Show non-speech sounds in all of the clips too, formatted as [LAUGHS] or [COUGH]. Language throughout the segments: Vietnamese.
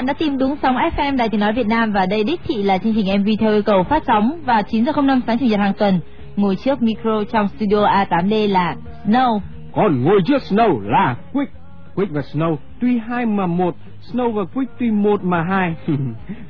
bạn đã tìm đúng sóng FM Đài Tiếng Nói Việt Nam và đây đích thị là chương trình MV theo yêu cầu phát sóng vào 9 giờ 05 sáng chủ nhật hàng tuần. Ngồi trước micro trong studio A8D là Snow. Còn ngồi trước Snow là Quick. Quick và Snow tuy hai mà một, Snow và Quick tuy một mà hai. [LAUGHS]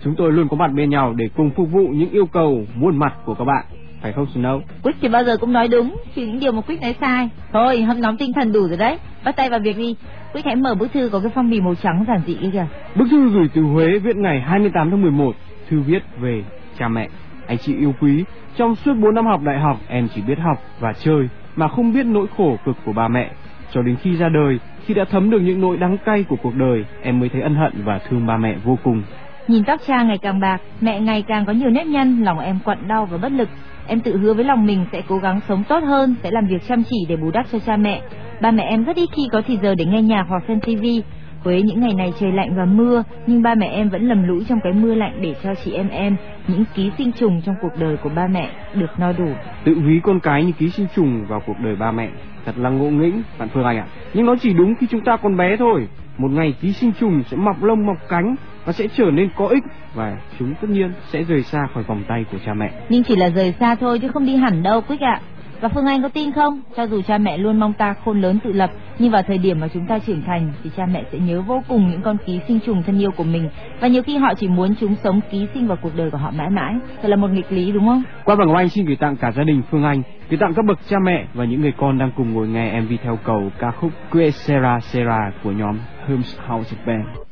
Chúng tôi luôn có mặt bên nhau để cùng phục vụ những yêu cầu muôn mặt của các bạn. Phải không Snow? Quick thì bao giờ cũng nói đúng, trừ những điều mà Quick nói sai. Thôi, hâm nóng tinh thần đủ rồi đấy. Bắt tay vào việc đi. Quick hãy mở bức thư có cái phong bì màu trắng giản dị kia kìa. Bức thư gửi từ Huế viết ngày 28 tháng 11, thư viết về cha mẹ. Anh chị yêu quý, trong suốt 4 năm học đại học, em chỉ biết học và chơi, mà không biết nỗi khổ cực của ba mẹ. Cho đến khi ra đời, khi đã thấm được những nỗi đắng cay của cuộc đời, em mới thấy ân hận và thương ba mẹ vô cùng. Nhìn tóc cha ngày càng bạc, mẹ ngày càng có nhiều nếp nhăn, lòng em quặn đau và bất lực. Em tự hứa với lòng mình sẽ cố gắng sống tốt hơn, sẽ làm việc chăm chỉ để bù đắp cho cha mẹ. Ba mẹ em rất ít khi có thì giờ để nghe nhạc hoặc xem tivi. Với những ngày này trời lạnh và mưa, nhưng ba mẹ em vẫn lầm lũi trong cái mưa lạnh để cho chị em em, những ký sinh trùng trong cuộc đời của ba mẹ, được no đủ. Tự ví con cái như ký sinh trùng vào cuộc đời ba mẹ, thật là ngộ nghĩnh, bạn Phương Anh ạ. Nhưng nó chỉ đúng khi chúng ta còn bé thôi. Một ngày ký sinh trùng sẽ mọc lông mọc cánh và sẽ trở nên có ích và chúng tất nhiên sẽ rời xa khỏi vòng tay của cha mẹ. Nhưng chỉ là rời xa thôi chứ không đi hẳn đâu Quyết ạ. Và Phương Anh có tin không? Cho dù cha mẹ luôn mong ta khôn lớn tự lập, nhưng vào thời điểm mà chúng ta trưởng thành thì cha mẹ sẽ nhớ vô cùng những con ký sinh trùng thân yêu của mình và nhiều khi họ chỉ muốn chúng sống ký sinh vào cuộc đời của họ mãi mãi. Thật là một nghịch lý đúng không? Qua bằng anh xin gửi tặng cả gia đình Phương Anh, gửi tặng các bậc cha mẹ và những người con đang cùng ngồi nghe MV theo cầu ca khúc Que Sera Sera của nhóm Holmes House Band.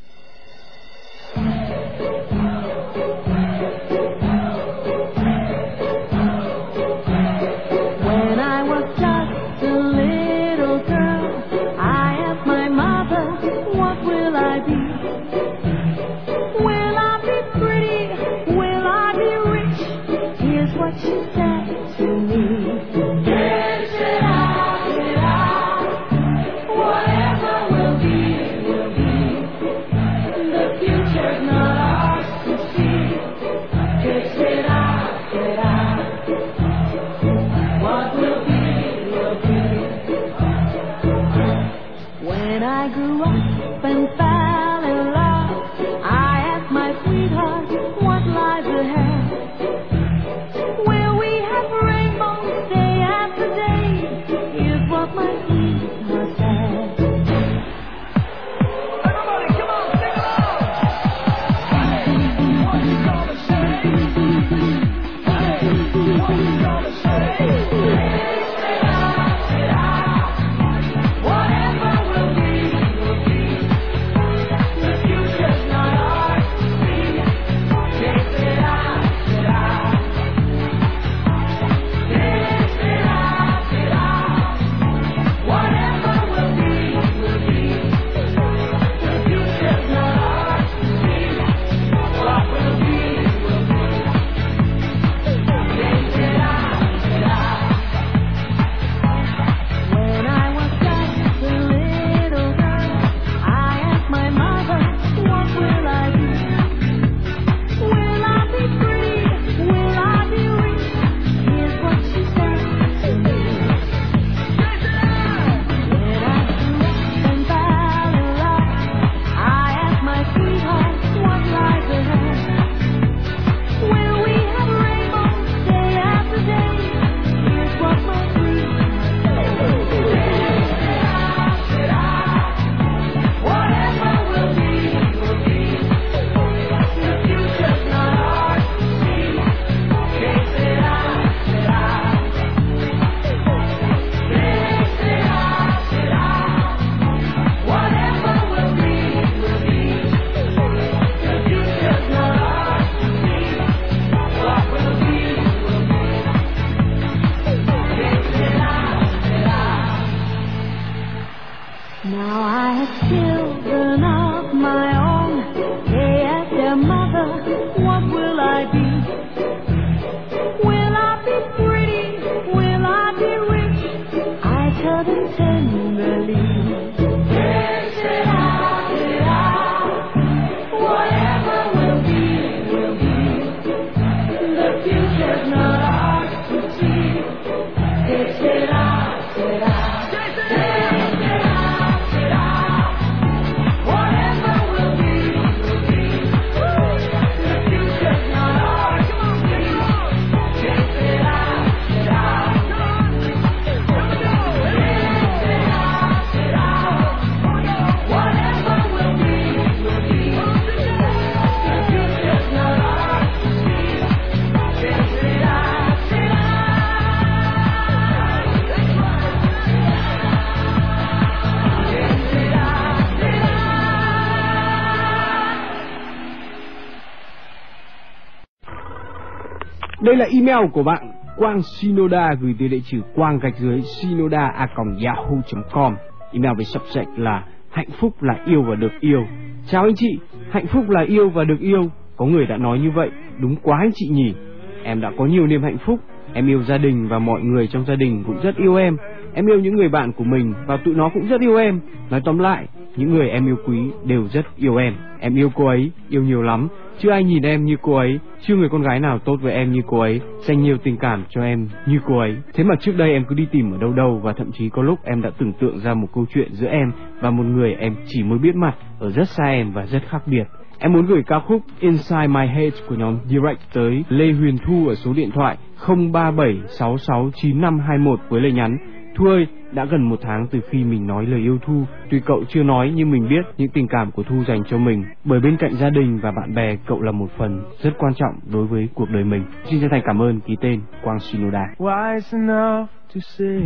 Là email của bạn Quang Sinoda gửi từ địa chỉ quang gạch dưới sinoda a yahoo.com. Email với subject là hạnh phúc là yêu và được yêu. Chào anh chị, hạnh phúc là yêu và được yêu. Có người đã nói như vậy, đúng quá anh chị nhỉ. Em đã có nhiều niềm hạnh phúc, em yêu gia đình và mọi người trong gia đình cũng rất yêu em. Em yêu những người bạn của mình và tụi nó cũng rất yêu em. Nói tóm lại, những người em yêu quý đều rất yêu em. Em yêu cô ấy, yêu nhiều lắm. Chưa ai nhìn em như cô ấy, chưa người con gái nào tốt với em như cô ấy, dành nhiều tình cảm cho em như cô ấy. Thế mà trước đây em cứ đi tìm ở đâu đâu và thậm chí có lúc em đã tưởng tượng ra một câu chuyện giữa em và một người em chỉ mới biết mặt ở rất xa em và rất khác biệt. Em muốn gửi ca khúc Inside My Head của nhóm Direct tới Lê Huyền Thu ở số điện thoại 0376695521 với lời nhắn Thu ơi, đã gần một tháng từ khi mình nói lời yêu Thu, tuy cậu chưa nói nhưng mình biết những tình cảm của Thu dành cho mình, bởi bên cạnh gia đình và bạn bè cậu là một phần rất quan trọng đối với cuộc đời mình. Xin chân thành cảm ơn ký tên Quang Shinoda. Wise enough to say,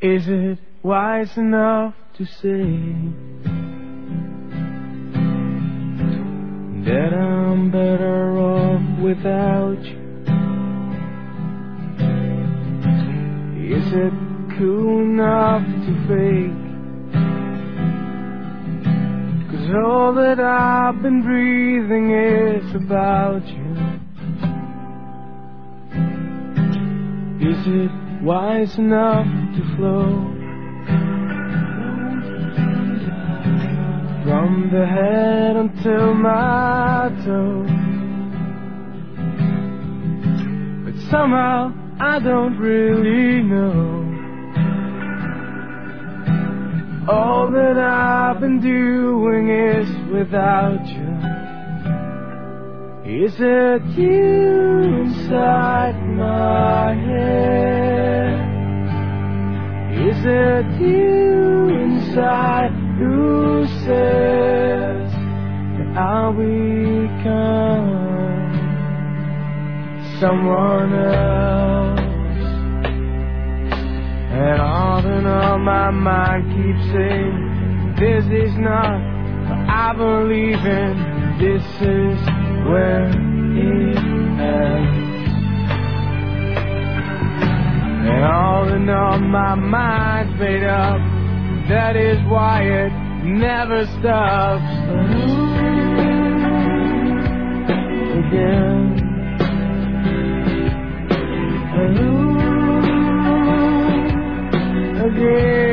is it wise enough to say that I'm better off without you? Is it cool enough to fake? Cause all that I've been breathing is about you. Is it wise enough to flow from the head until my toes? But somehow I don't really know. All that I've been doing is without you. Is it you inside my head? Is it you inside who says that I'll become someone else? And on my mind keeps saying This is not what I believe in. This is where it ends. And all in all my mind's made up. That is why it never stops. Again again.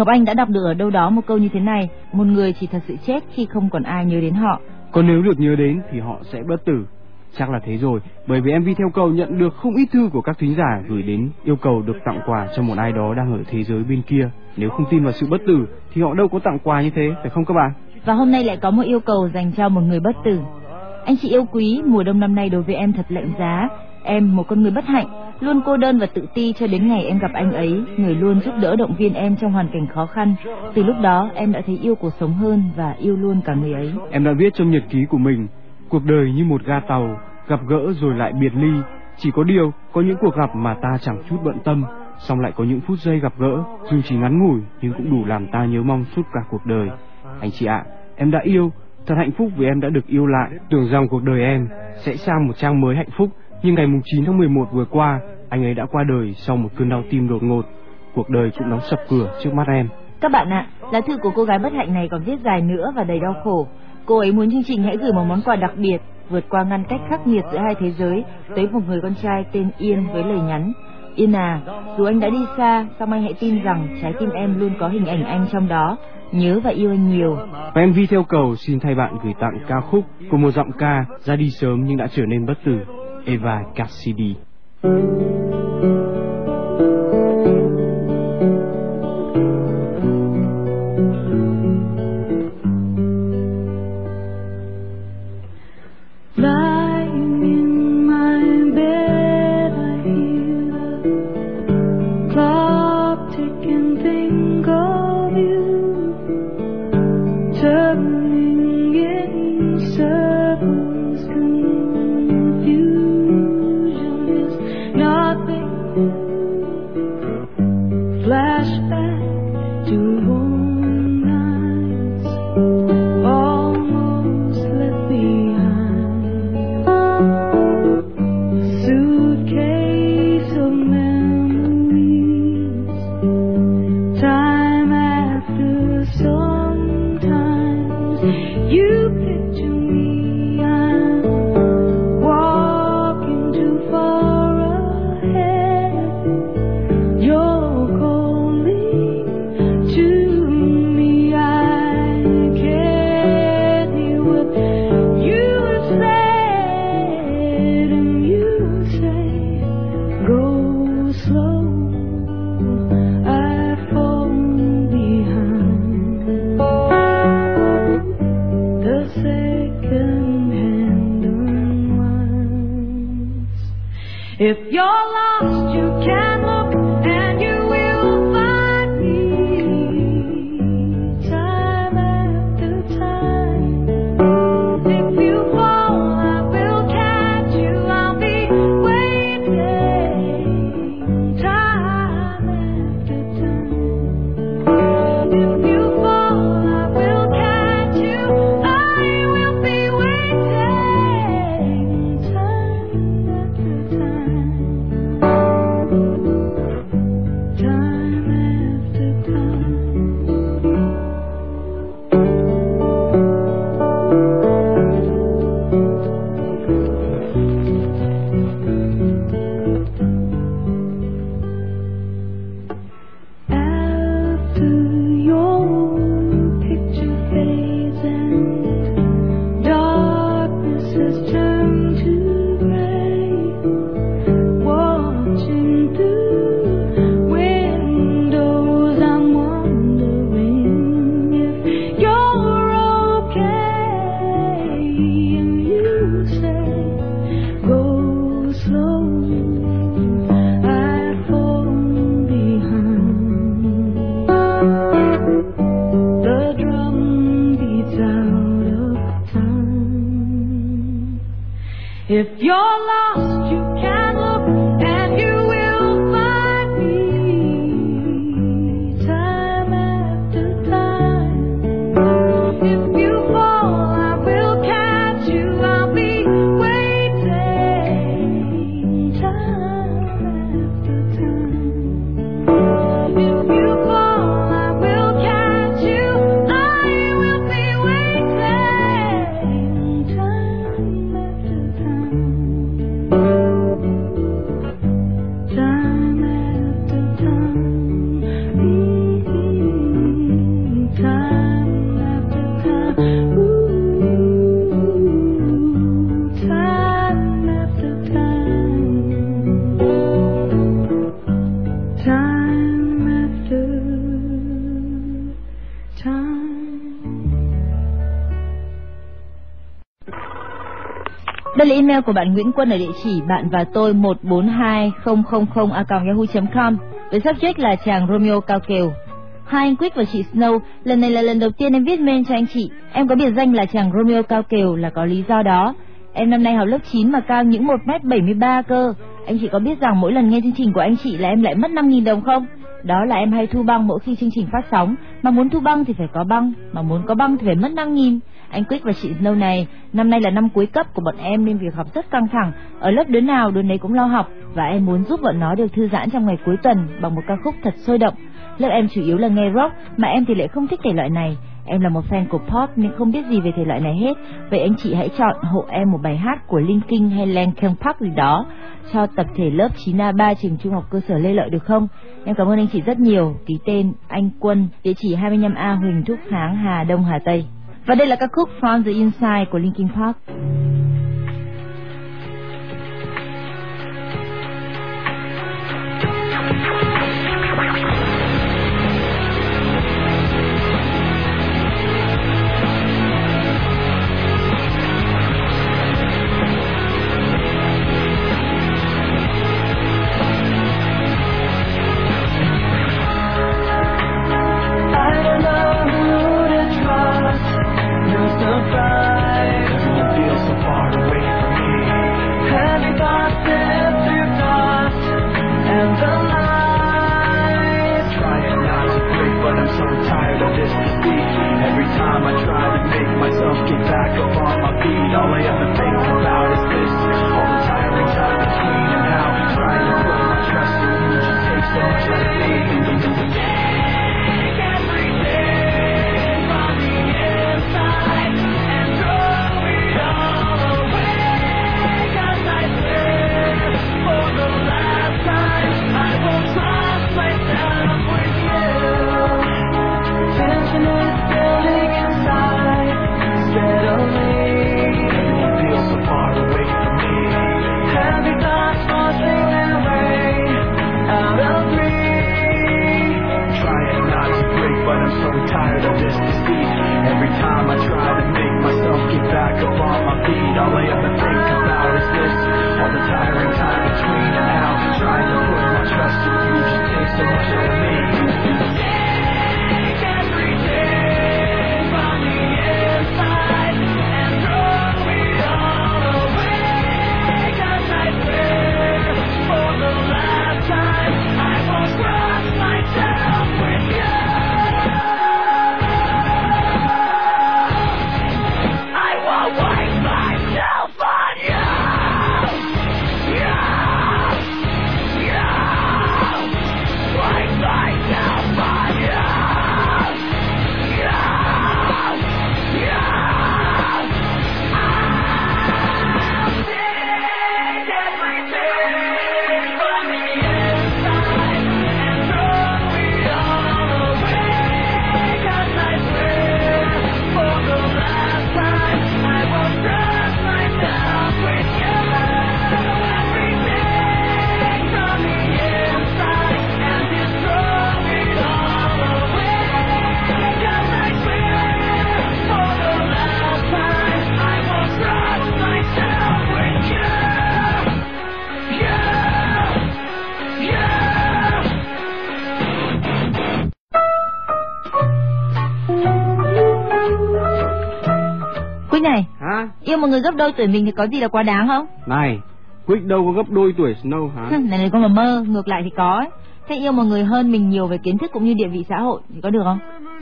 Ngọc Anh đã đọc được ở đâu đó một câu như thế này, một người chỉ thật sự chết khi không còn ai nhớ đến họ. Còn nếu được nhớ đến thì họ sẽ bất tử. Chắc là thế rồi, bởi vì MV theo cầu nhận được không ít thư của các thính giả gửi đến yêu cầu được tặng quà cho một ai đó đang ở thế giới bên kia. Nếu không tin vào sự bất tử thì họ đâu có tặng quà như thế, phải không các bạn? Và hôm nay lại có một yêu cầu dành cho một người bất tử. Anh chị yêu quý, mùa đông năm nay đối với em thật lạnh giá. Em một con người bất hạnh, luôn cô đơn và tự ti cho đến ngày em gặp anh ấy, người luôn giúp đỡ động viên em trong hoàn cảnh khó khăn. Từ lúc đó em đã thấy yêu cuộc sống hơn và yêu luôn cả người ấy. Em đã viết trong nhật ký của mình, cuộc đời như một ga tàu, gặp gỡ rồi lại biệt ly. Chỉ có điều, có những cuộc gặp mà ta chẳng chút bận tâm, xong lại có những phút giây gặp gỡ, dù chỉ ngắn ngủi nhưng cũng đủ làm ta nhớ mong suốt cả cuộc đời. Anh chị ạ, em đã yêu, thật hạnh phúc vì em đã được yêu lại. Tưởng rằng cuộc đời em sẽ sang một trang mới hạnh phúc, nhưng ngày mùng 9 tháng 11 vừa qua, anh ấy đã qua đời sau một cơn đau tim đột ngột. Cuộc đời cũng đóng sập cửa trước mắt em. Các bạn ạ, lá thư của cô gái bất hạnh này còn viết dài nữa và đầy đau khổ. Cô ấy muốn chương trình hãy gửi một món quà đặc biệt, vượt qua ngăn cách khắc nghiệt giữa hai thế giới, tới một người con trai tên Yên với lời nhắn. Yên à, dù anh đã đi xa, song anh hãy tin rằng trái tim em luôn có hình ảnh anh trong đó. Nhớ và yêu anh nhiều. Và MV theo cầu xin thay bạn gửi tặng ca khúc của một giọng ca ra đi sớm nhưng đã trở nên bất tử, Eva Cassidy. to Đây là email của bạn Nguyễn Quân ở địa chỉ bạn và tôi 142000a.yahoo.com với subject là chàng Romeo cao kiều. Hai anh Quick và chị Snow, lần này là lần đầu tiên em viết mail cho anh chị. Em có biệt danh là chàng Romeo cao kiều là có lý do đó. Em năm nay học lớp 9 mà cao những 1m73 cơ. Anh chị có biết rằng mỗi lần nghe chương trình của anh chị là em lại mất 5.000 đồng không? Đó là em hay thu băng mỗi khi chương trình phát sóng, mà muốn thu băng thì phải có băng, mà muốn có băng thì phải mất 5.000. Anh Quyết và chị Snow này, năm nay là năm cuối cấp của bọn em nên việc học rất căng thẳng. Ở lớp đứa nào đứa nấy cũng lo học và em muốn giúp bọn nó được thư giãn trong ngày cuối tuần bằng một ca khúc thật sôi động. Lớp em chủ yếu là nghe rock mà em thì lại không thích thể loại này. Em là một fan của pop nhưng không biết gì về thể loại này hết. Vậy anh chị hãy chọn hộ em một bài hát của Linkin hay Linkin Park gì đó cho tập thể lớp 9A3 trường trung học cơ sở Lê Lợi được không? Em cảm ơn anh chị rất nhiều. Ký tên Anh Quân, địa chỉ 25A Huỳnh Thúc Kháng, Hà Đông, Hà Tây. Và đây là ca khúc From the Inside của Linkin Park. Người gấp đôi tuổi mình thì có gì là quá đáng không? Này, Quick đâu có gấp đôi tuổi Snow hả? này này con mà mơ, ngược lại thì có ấy. Thế yêu một người hơn mình nhiều về kiến thức cũng như địa vị xã hội thì có được không?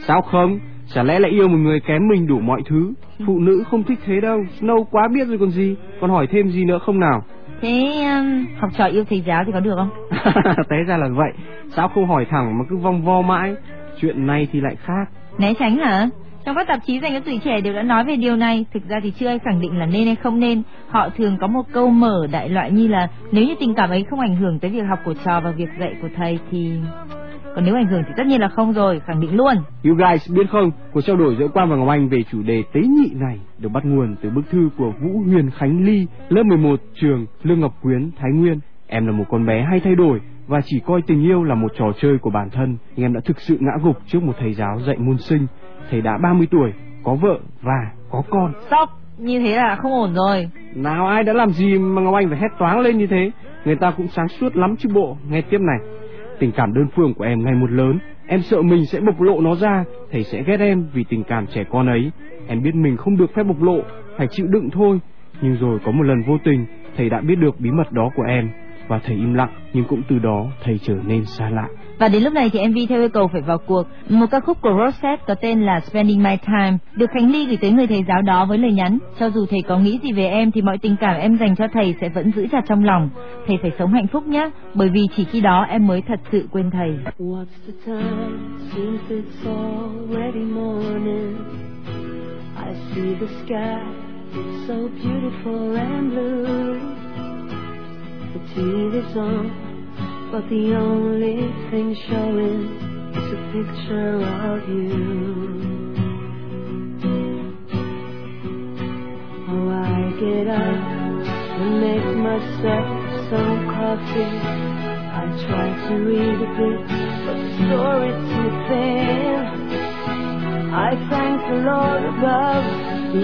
Sao không? Chả lẽ lại yêu một người kém mình đủ mọi thứ? Phụ nữ không thích thế đâu. Snow quá biết rồi còn gì. Còn hỏi thêm gì nữa không nào? Thế um, học trò yêu thầy giáo thì có được không? [LAUGHS] Té ra là vậy. Sao không hỏi thẳng mà cứ vòng vo mãi? Chuyện này thì lại khác. Né tránh hả? Trong các tạp chí dành cho tuổi trẻ đều đã nói về điều này, thực ra thì chưa ai khẳng định là nên hay không nên. Họ thường có một câu mở đại loại như là nếu như tình cảm ấy không ảnh hưởng tới việc học của trò và việc dạy của thầy thì... Còn nếu ảnh hưởng thì tất nhiên là không rồi, khẳng định luôn. You guys biết không, cuộc trao đổi giữa Quang và Ngọc Anh về chủ đề tế nhị này được bắt nguồn từ bức thư của Vũ Huyền Khánh Ly, lớp 11 trường Lương Ngọc Quyến, Thái Nguyên. Em là một con bé hay thay đổi và chỉ coi tình yêu là một trò chơi của bản thân, nhưng em đã thực sự ngã gục trước một thầy giáo dạy môn sinh. Thầy đã 30 tuổi, có vợ và có con. Stop! như thế là không ổn rồi. Nào ai đã làm gì mà Ngọc Anh phải hét toáng lên như thế? Người ta cũng sáng suốt lắm chứ bộ. Nghe tiếp này. Tình cảm đơn phương của em ngày một lớn. Em sợ mình sẽ bộc lộ nó ra. Thầy sẽ ghét em vì tình cảm trẻ con ấy. Em biết mình không được phép bộc lộ. Phải chịu đựng thôi. Nhưng rồi có một lần vô tình, thầy đã biết được bí mật đó của em. Và thầy im lặng, nhưng cũng từ đó thầy trở nên xa lạ. Và đến lúc này thì MV theo yêu cầu phải vào cuộc. Một ca khúc của Rosette có tên là Spending My Time được Khánh Ly gửi tới người thầy giáo đó với lời nhắn: cho dù thầy có nghĩ gì về em thì mọi tình cảm em dành cho thầy sẽ vẫn giữ chặt trong lòng. Thầy phải sống hạnh phúc nhé, bởi vì chỉ khi đó em mới thật sự quên thầy. What's the time? Seems it's already morning. I see the sky, so beautiful and blue. The TV's on, but the only thing showing is a picture of you. Oh, I get up and make myself some coffee. I try to read a bit, but the story's too thin. I thank the Lord above,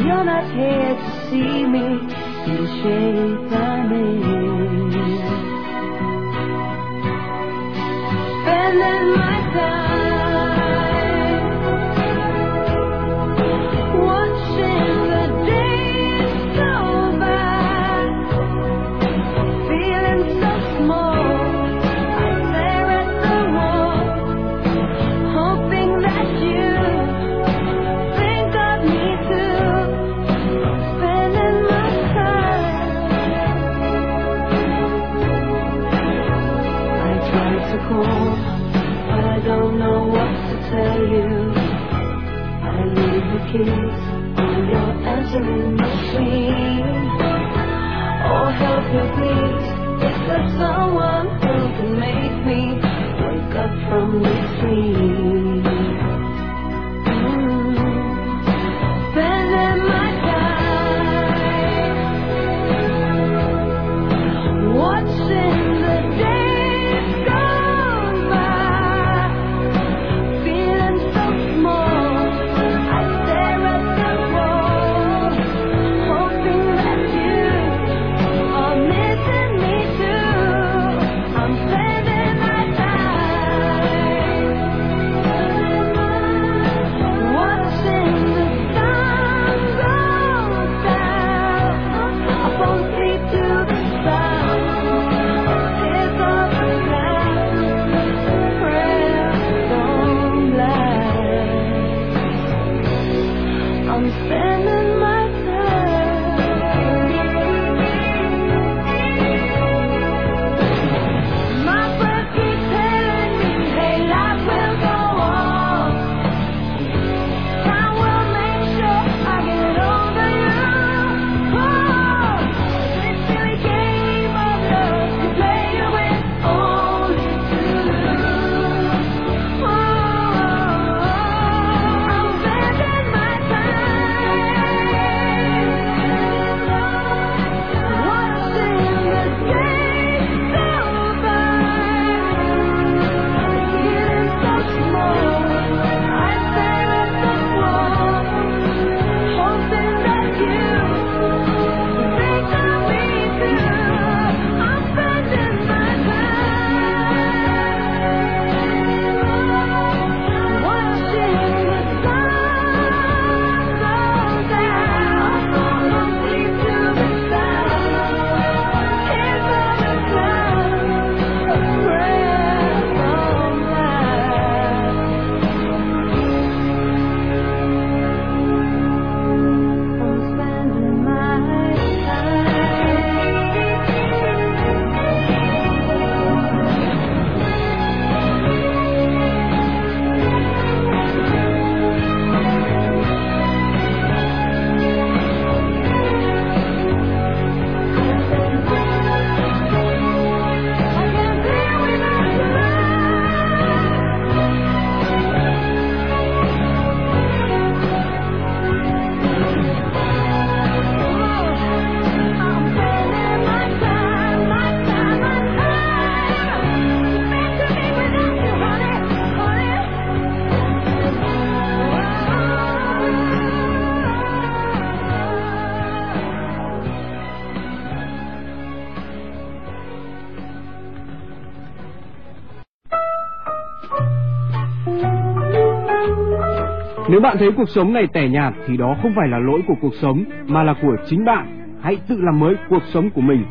you're not here to see me in the shape I'm in. Spending my time You. Bạn thấy cuộc sống này tẻ nhạt thì đó không phải là lỗi của cuộc sống mà là của chính bạn. Hãy tự làm mới cuộc sống của mình.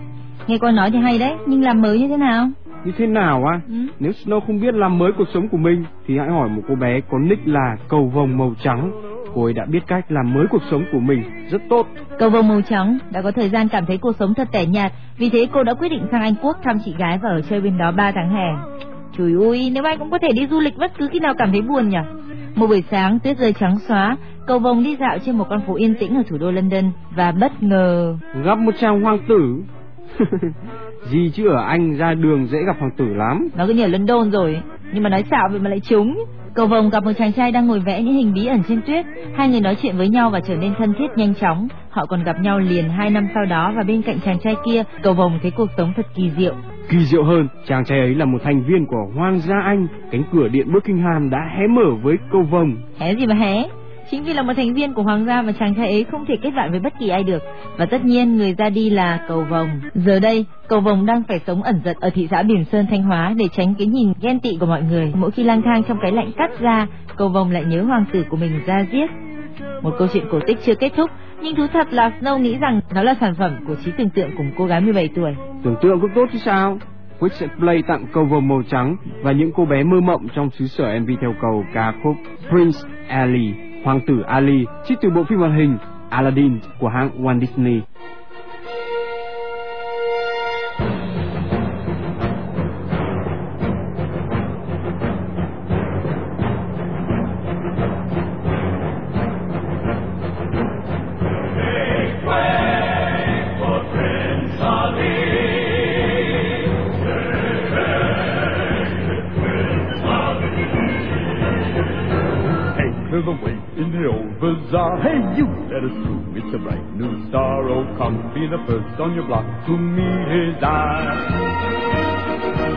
Nghe con nói thì hay đấy, nhưng làm mới như thế nào? Như thế nào á? Ừ. Nếu Snow không biết làm mới cuộc sống của mình thì hãy hỏi một cô bé có nick là cầu vồng màu trắng. Cô ấy đã biết cách làm mới cuộc sống của mình rất tốt. Cầu vồng màu trắng đã có thời gian cảm thấy cuộc sống thật tẻ nhạt, vì thế cô đã quyết định sang Anh Quốc thăm chị gái và ở chơi bên đó 3 tháng hè. Trời ơi, nếu ai cũng có thể đi du lịch bất cứ khi nào cảm thấy buồn nhỉ? Một buổi sáng tuyết rơi trắng xóa, cầu vồng đi dạo trên một con phố yên tĩnh ở thủ đô London và bất ngờ Gặp một chàng hoàng tử. [LAUGHS] Gì chứ ở Anh ra đường dễ gặp hoàng tử lắm. nó cứ như ở London rồi, nhưng mà nói xạo vậy mà lại trúng. Cầu vồng gặp một chàng trai đang ngồi vẽ những hình bí ẩn trên tuyết, hai người nói chuyện với nhau và trở nên thân thiết nhanh chóng. Họ còn gặp nhau liền hai năm sau đó và bên cạnh chàng trai kia, cầu vồng thấy cuộc sống thật kỳ diệu. Kỳ diệu hơn, chàng trai ấy là một thành viên của Hoàng gia Anh. Cánh cửa điện Buckingham đã hé mở với cầu vồng. Hé gì mà hé? Chính vì là một thành viên của hoàng gia mà chàng trai ấy không thể kết bạn với bất kỳ ai được. Và tất nhiên người ra đi là cầu vồng. Giờ đây, cầu vồng đang phải sống ẩn giật ở thị xã Bỉm Sơn Thanh Hóa để tránh cái nhìn ghen tị của mọi người. Mỗi khi lang thang trong cái lạnh cắt ra, cầu vồng lại nhớ hoàng tử của mình ra giết. Một câu chuyện cổ tích chưa kết thúc, nhưng thú thật là Snow nghĩ rằng nó là sản phẩm của trí tưởng tượng của cô gái 17 tuổi. Tưởng tượng cũng tốt chứ sao? Quick sẽ play tặng cover màu trắng và những cô bé mơ mộng trong xứ sở MV theo cầu ca khúc Prince Ali, Hoàng tử Ali, trích từ bộ phim hoạt hình Aladdin của hãng Walt Disney. Star. Oh, come, be the first on your block to meet his eye.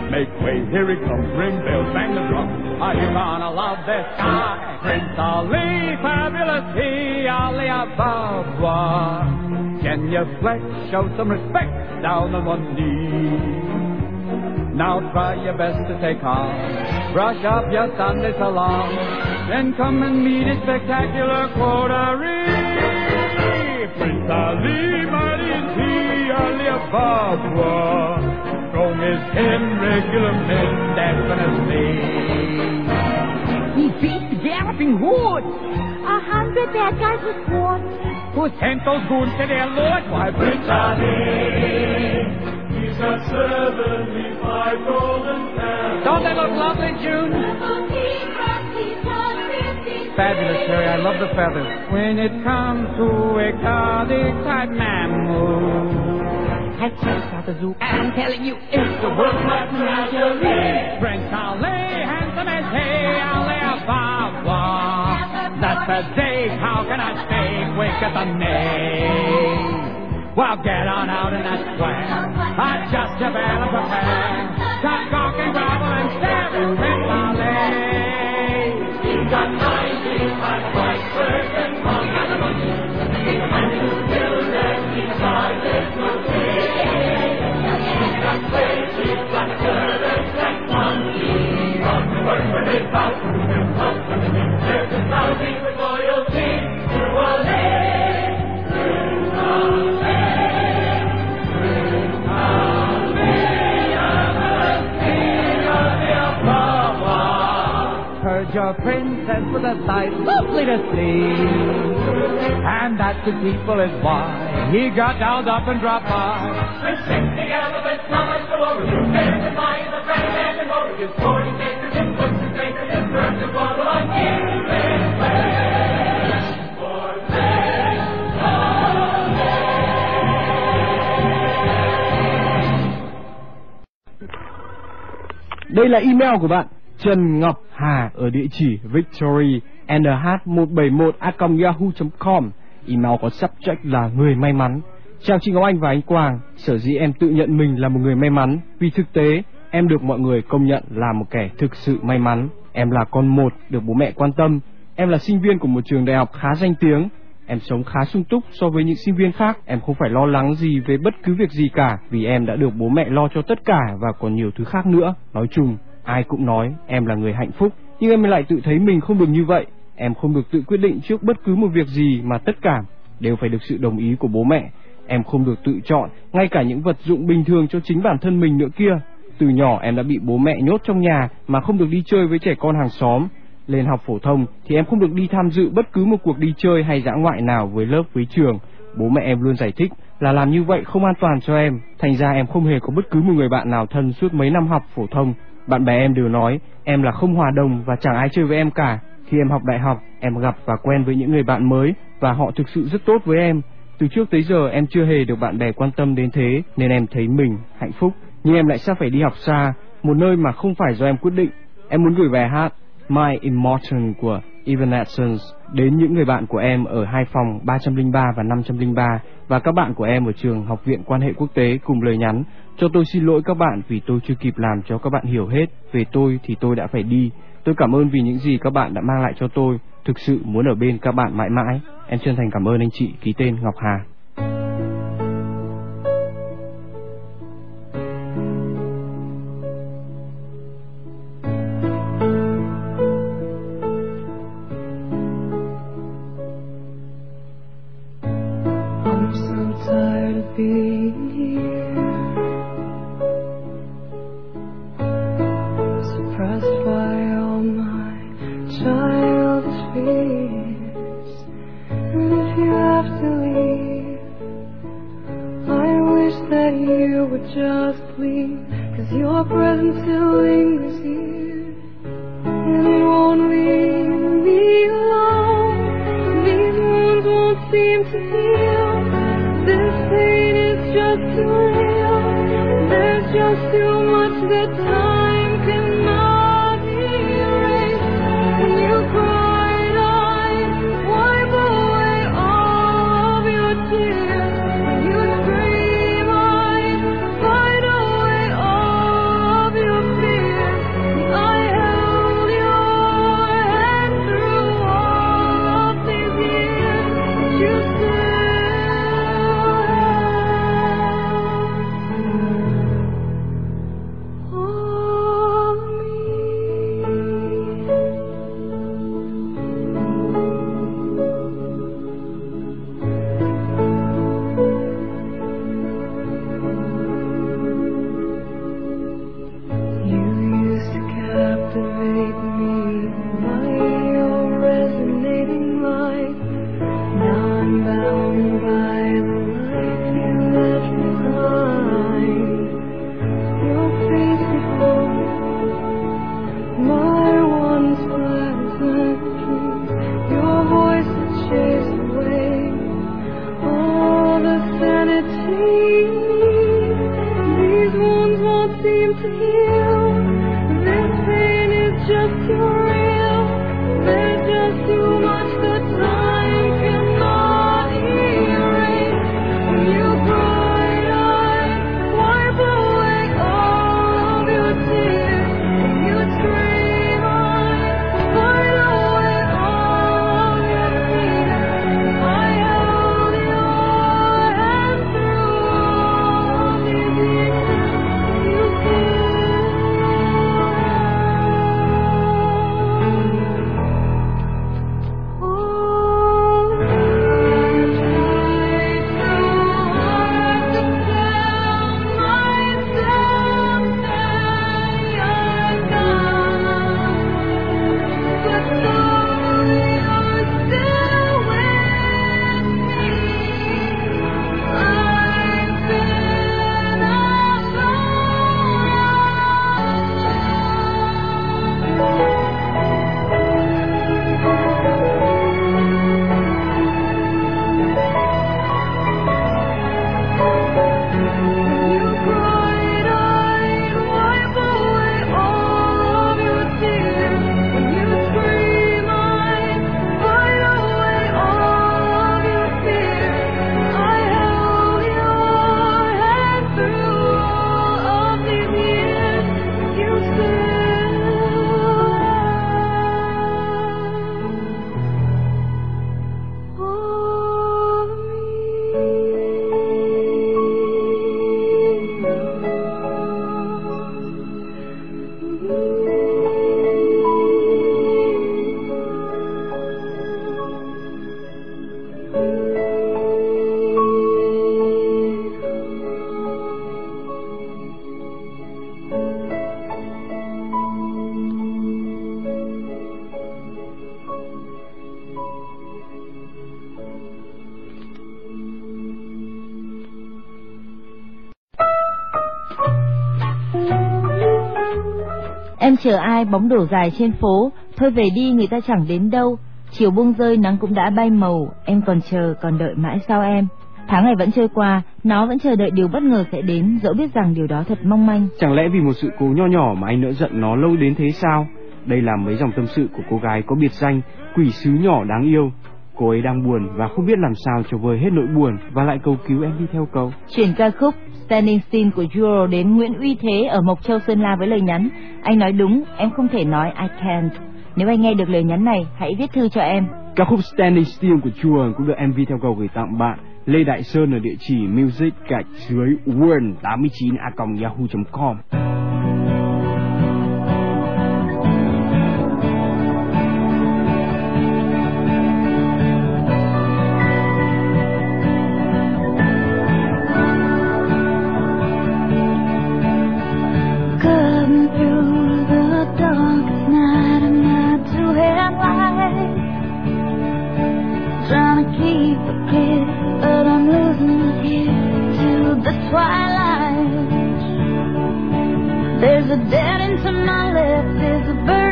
Make way, here he comes. Ring bells, bang the drum. Are you gonna love this guy? Prince Ali, fabulous he, Ali Ababa. Can you flex, show some respect down on one knee? Now try your best to take heart. Brush up your Sunday salon. Then come and meet his spectacular coterie. Prince Ali, mighty is he, Ali Ababa. Strong as ten regular men, definitely. He beat the galloping hordes. A hundred bad guys with swords. Who sent those goons to their lord? Why, Prince Ali. He's got seventy-five golden crowns. Don't they look lovely, June? Fabulous, Harry. I love the feathers. When it comes to exotic type mammals. Have checked out the zoo. I'm telling you, it's the world's most menagerie. Prince Ali, handsome as he, Ali Ababa. That's a day, how can I stay quick at the name? Well, get on out in that square. I just developed a prepare. Stop gawking, grovel, and stare at Prince Ali. He's your princess was a sight lovely to see. And that people is why he got down up and dropped by. Đây là email của bạn, Trần Ngọc Hà ở địa chỉ victory nh 171 yahoo.com Email có subject là người may mắn. Chào chị Ngọc Anh và anh Quang Sở dĩ em tự nhận mình là một người may mắn. Vì thực tế em được mọi người công nhận là một kẻ thực sự may mắn. Em là con một được bố mẹ quan tâm. Em là sinh viên của một trường đại học khá danh tiếng. Em sống khá sung túc so với những sinh viên khác. Em không phải lo lắng gì về bất cứ việc gì cả Vì em đã được bố mẹ lo cho tất cả và còn nhiều thứ khác nữa. Nói chung, ai cũng nói em là người hạnh phúc Nhưng em lại tự thấy mình không được như vậy. Em không được tự quyết định trước bất cứ một việc gì mà tất cả đều phải được sự đồng ý của bố mẹ. Em không được tự chọn ngay cả những vật dụng bình thường cho chính bản thân mình nữa kia. Từ nhỏ em đã bị bố mẹ nhốt trong nhà mà không được đi chơi với trẻ con hàng xóm. Lên học phổ thông thì em không được đi tham dự bất cứ một cuộc đi chơi hay dã ngoại nào với lớp với trường. Bố mẹ em luôn giải thích là làm như vậy không an toàn cho em. Thành ra em không hề có bất cứ một người bạn nào thân suốt mấy năm học phổ thông. Bạn bè em đều nói em là không hòa đồng và chẳng ai chơi với em cả. Khi em học đại học, em gặp và quen với những người bạn mới và họ thực sự rất tốt với em. Từ trước tới giờ em chưa hề được bạn bè quan tâm đến thế nên em thấy mình hạnh phúc. Nhưng em lại sắp phải đi học xa, một nơi mà không phải do em quyết định. Em muốn gửi bài hát My Immortal của Evanescence đến những người bạn của em ở hai phòng 303 và 503 và các bạn của em ở trường Học viện Quan hệ Quốc tế cùng lời nhắn cho tôi xin lỗi các bạn vì tôi chưa kịp làm cho các bạn hiểu hết về tôi thì tôi đã phải đi. Tôi cảm ơn vì những gì các bạn đã mang lại cho tôi, thực sự muốn ở bên các bạn mãi mãi. Em chân thành cảm ơn anh chị ký tên Ngọc Hà. Too much that time chờ ai bóng đổ dài trên phố, thôi về đi người ta chẳng đến đâu. Chiều buông rơi nắng cũng đã bay màu, em còn chờ còn đợi mãi sao em. Tháng ngày vẫn trôi qua, nó vẫn chờ đợi điều bất ngờ sẽ đến, dẫu biết rằng điều đó thật mong manh. Chẳng lẽ vì một sự cố nho nhỏ mà anh nỡ giận nó lâu đến thế sao? Đây là mấy dòng tâm sự của cô gái có biệt danh quỷ sứ nhỏ đáng yêu. Cô ấy đang buồn và không biết làm sao cho vơi hết nỗi buồn và lại cầu cứu em đi theo cầu. Chuyển ca khúc Standing Still của Juro đến Nguyễn Uy Thế ở Mộc Châu Sơn La với lời nhắn Anh nói đúng, em không thể nói I can't. Nếu anh nghe được lời nhắn này, hãy viết thư cho em. Ca khúc Standing Still của Chua cũng được MV theo cầu gửi tặng bạn Lê Đại Sơn ở địa chỉ music gạch dưới world 89 a yahoo.com There's a dead end to my left, there's a burning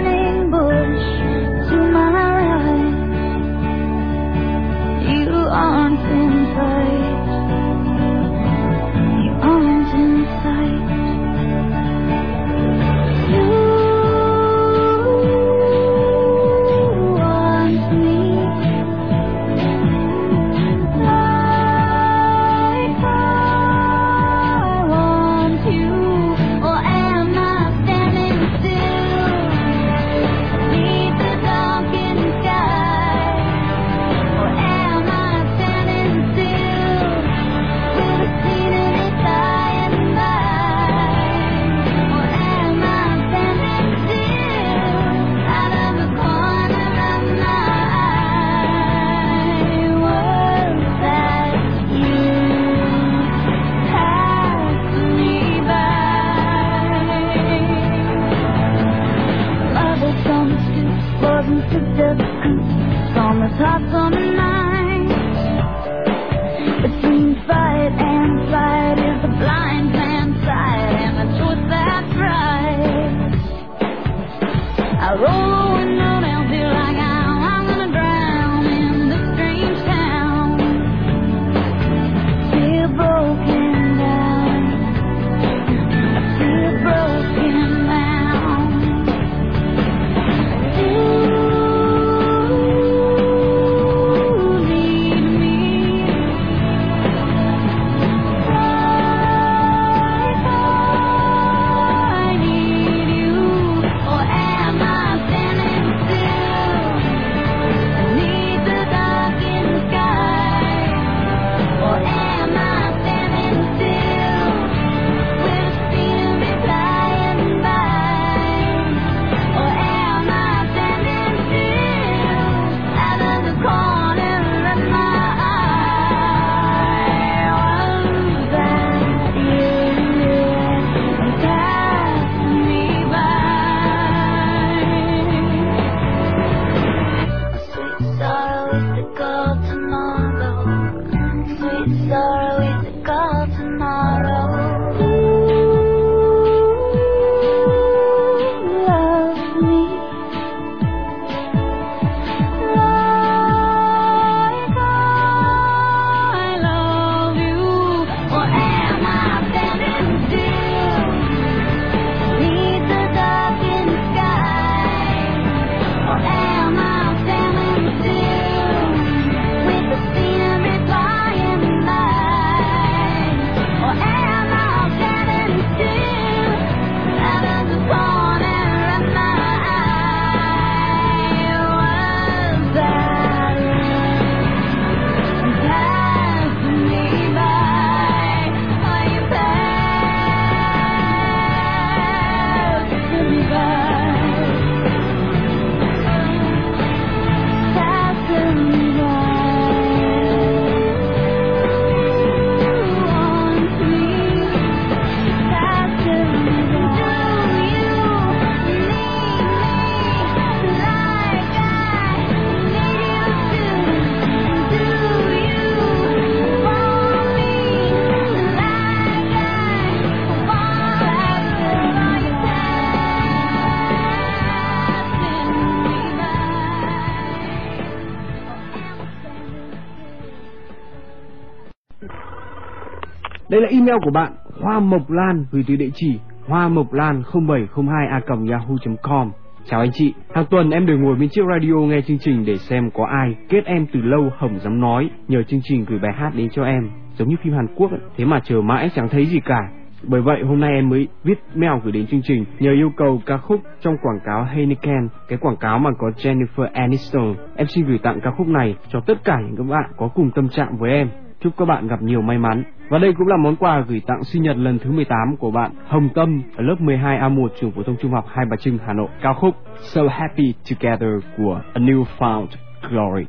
email của bạn Hoa Mộc Lan gửi từ địa chỉ hoa mộc lan 0702 a yahoo.com. Chào anh chị, hàng tuần em đều ngồi bên chiếc radio nghe chương trình để xem có ai kết em từ lâu hổng dám nói, nhờ chương trình gửi bài hát đến cho em, giống như phim Hàn Quốc ấy. thế mà chờ mãi chẳng thấy gì cả. Bởi vậy hôm nay em mới viết mail gửi đến chương trình nhờ yêu cầu ca khúc trong quảng cáo Heineken, cái quảng cáo mà có Jennifer Aniston. Em xin gửi tặng ca khúc này cho tất cả những các bạn có cùng tâm trạng với em. Chúc các bạn gặp nhiều may mắn. Và đây cũng là món quà gửi tặng sinh nhật lần thứ 18 của bạn Hồng Tâm ở lớp 12A1 trường phổ thông trung học Hai Bà Trưng, Hà Nội. Ca khúc So Happy Together của A New Found Glory.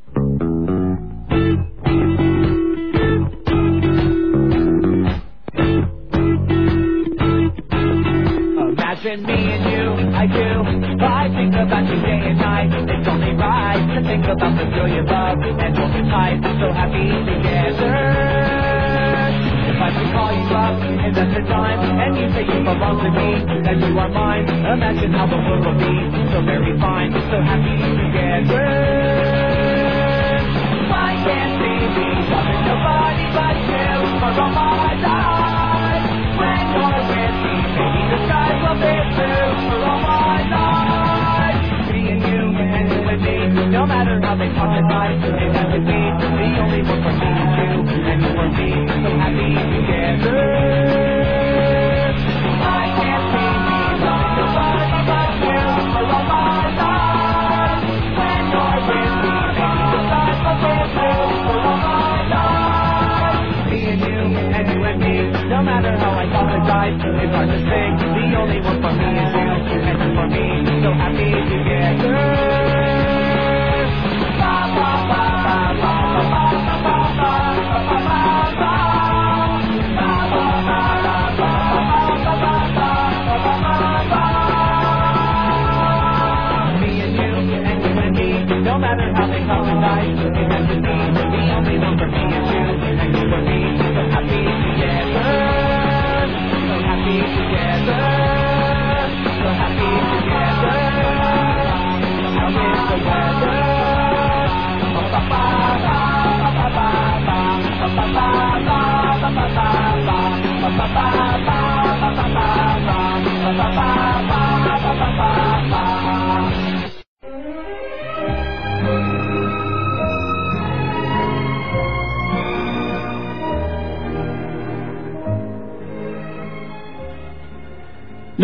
I do. I think about you day and night. It's only right to think about the girl you love and hold you tight. So happy together. If I could call you up and that's the time, and you say you belong to me, that you are mine. Imagine how the world would be so very fine, so happy together. Why can't we be nobody but you for all my life? When you're with me, maybe the skies will be blue no matter how they talk at night, it has to be the only one for me and you, and for me, so happy together. I can't see me loving nobody but you for all my life. When you're with me, maybe the skies will be blue for all my life. Me and you, and you and no matter how I apologize, it's hard to say. The only one for me is you, and for me, so happy together.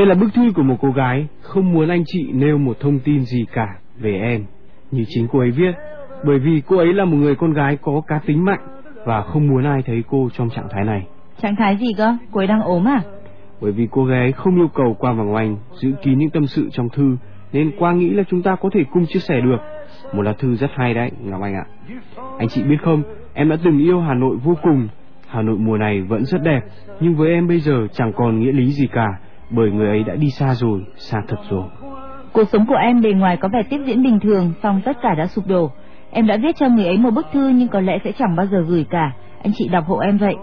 Đây là bức thư của một cô gái không muốn anh chị nêu một thông tin gì cả về em, như chính cô ấy viết, bởi vì cô ấy là một người con gái có cá tính mạnh và không muốn ai thấy cô trong trạng thái này. Trạng thái gì cơ? Cô ấy đang ốm à? Bởi vì cô gái không yêu cầu Quang và Ngoanh giữ kín những tâm sự trong thư, nên Quang nghĩ là chúng ta có thể cùng chia sẻ được. Một lá thư rất hay đấy, Ngọc Anh ạ. Anh chị biết không, em đã từng yêu Hà Nội vô cùng. Hà Nội mùa này vẫn rất đẹp, nhưng với em bây giờ chẳng còn nghĩa lý gì cả, bởi người ấy đã đi xa rồi, xa thật rồi. Cuộc sống của em bề ngoài có vẻ tiếp diễn bình thường, song tất cả đã sụp đổ. Em đã viết cho người ấy một bức thư nhưng có lẽ sẽ chẳng bao giờ gửi cả. Anh chị đọc hộ em vậy.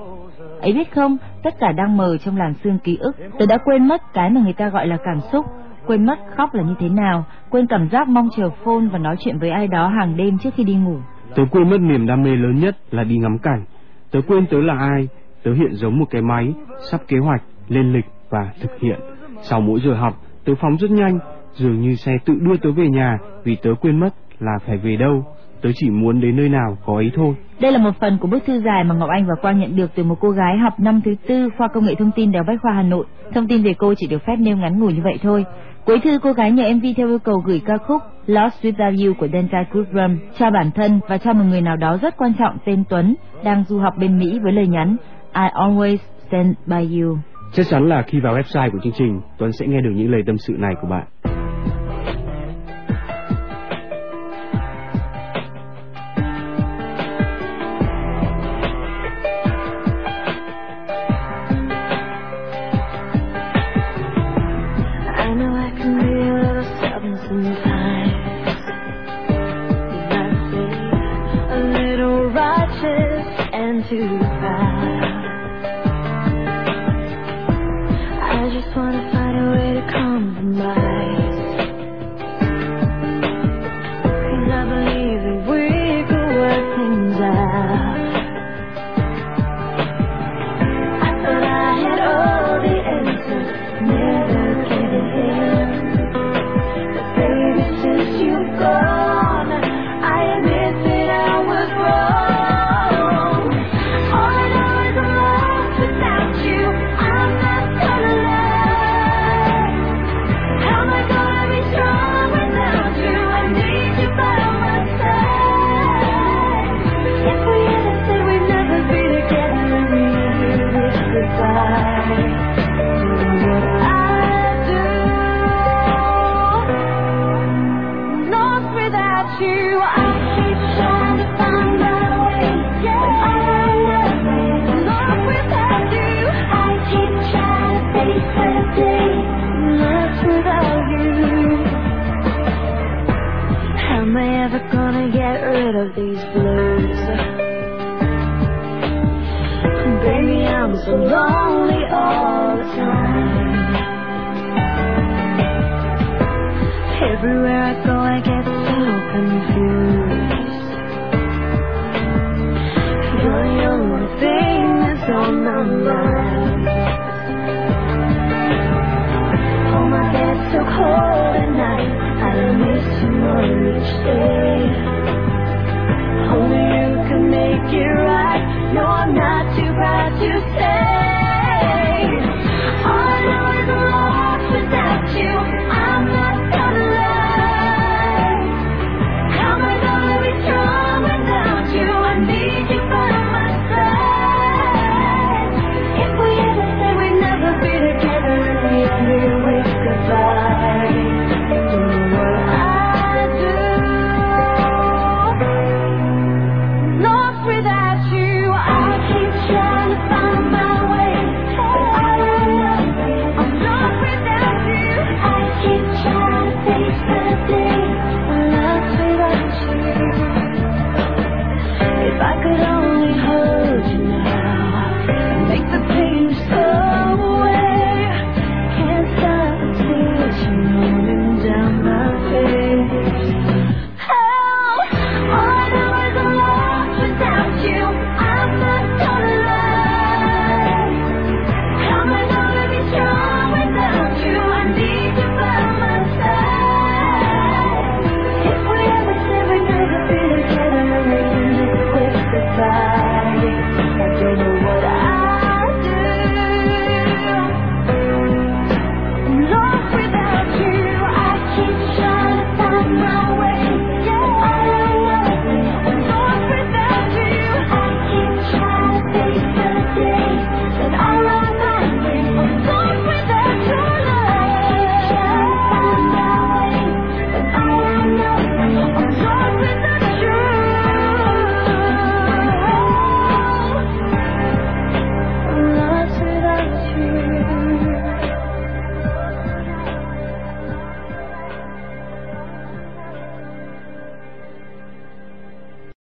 Ấy biết không, tất cả đang mờ trong làn xương ký ức. Tớ đã quên mất cái mà người ta gọi là cảm xúc. Quên mất khóc là như thế nào, quên cảm giác mong chờ phone và nói chuyện với ai đó hàng đêm trước khi đi ngủ. Tớ quên mất niềm đam mê lớn nhất là đi ngắm cảnh. Tớ quên tớ là ai, tớ hiện giống một cái máy, sắp kế hoạch, lên lịch và thực hiện. Sau mỗi giờ học, tớ phóng rất nhanh, dường như xe tự đưa tớ về nhà vì tớ quên mất là phải về đâu. Tớ chỉ muốn đến nơi nào có ý thôi. Đây là một phần của bức thư dài mà Ngọc Anh và Quang nhận được từ một cô gái học năm thứ tư khoa công nghệ thông tin Đại học Bách khoa Hà Nội. Thông tin về cô chỉ được phép nêu ngắn ngủi như vậy thôi. Cuối thư cô gái nhờ MV theo yêu cầu gửi ca khúc Lost Without You của Dental Goodrum cho bản thân và cho một người nào đó rất quan trọng tên Tuấn đang du học bên Mỹ với lời nhắn I always stand by you. Chắc chắn là khi vào website của chương trình, Tuấn sẽ nghe được những lời tâm sự này của bạn. Sometimes. A little righteous and too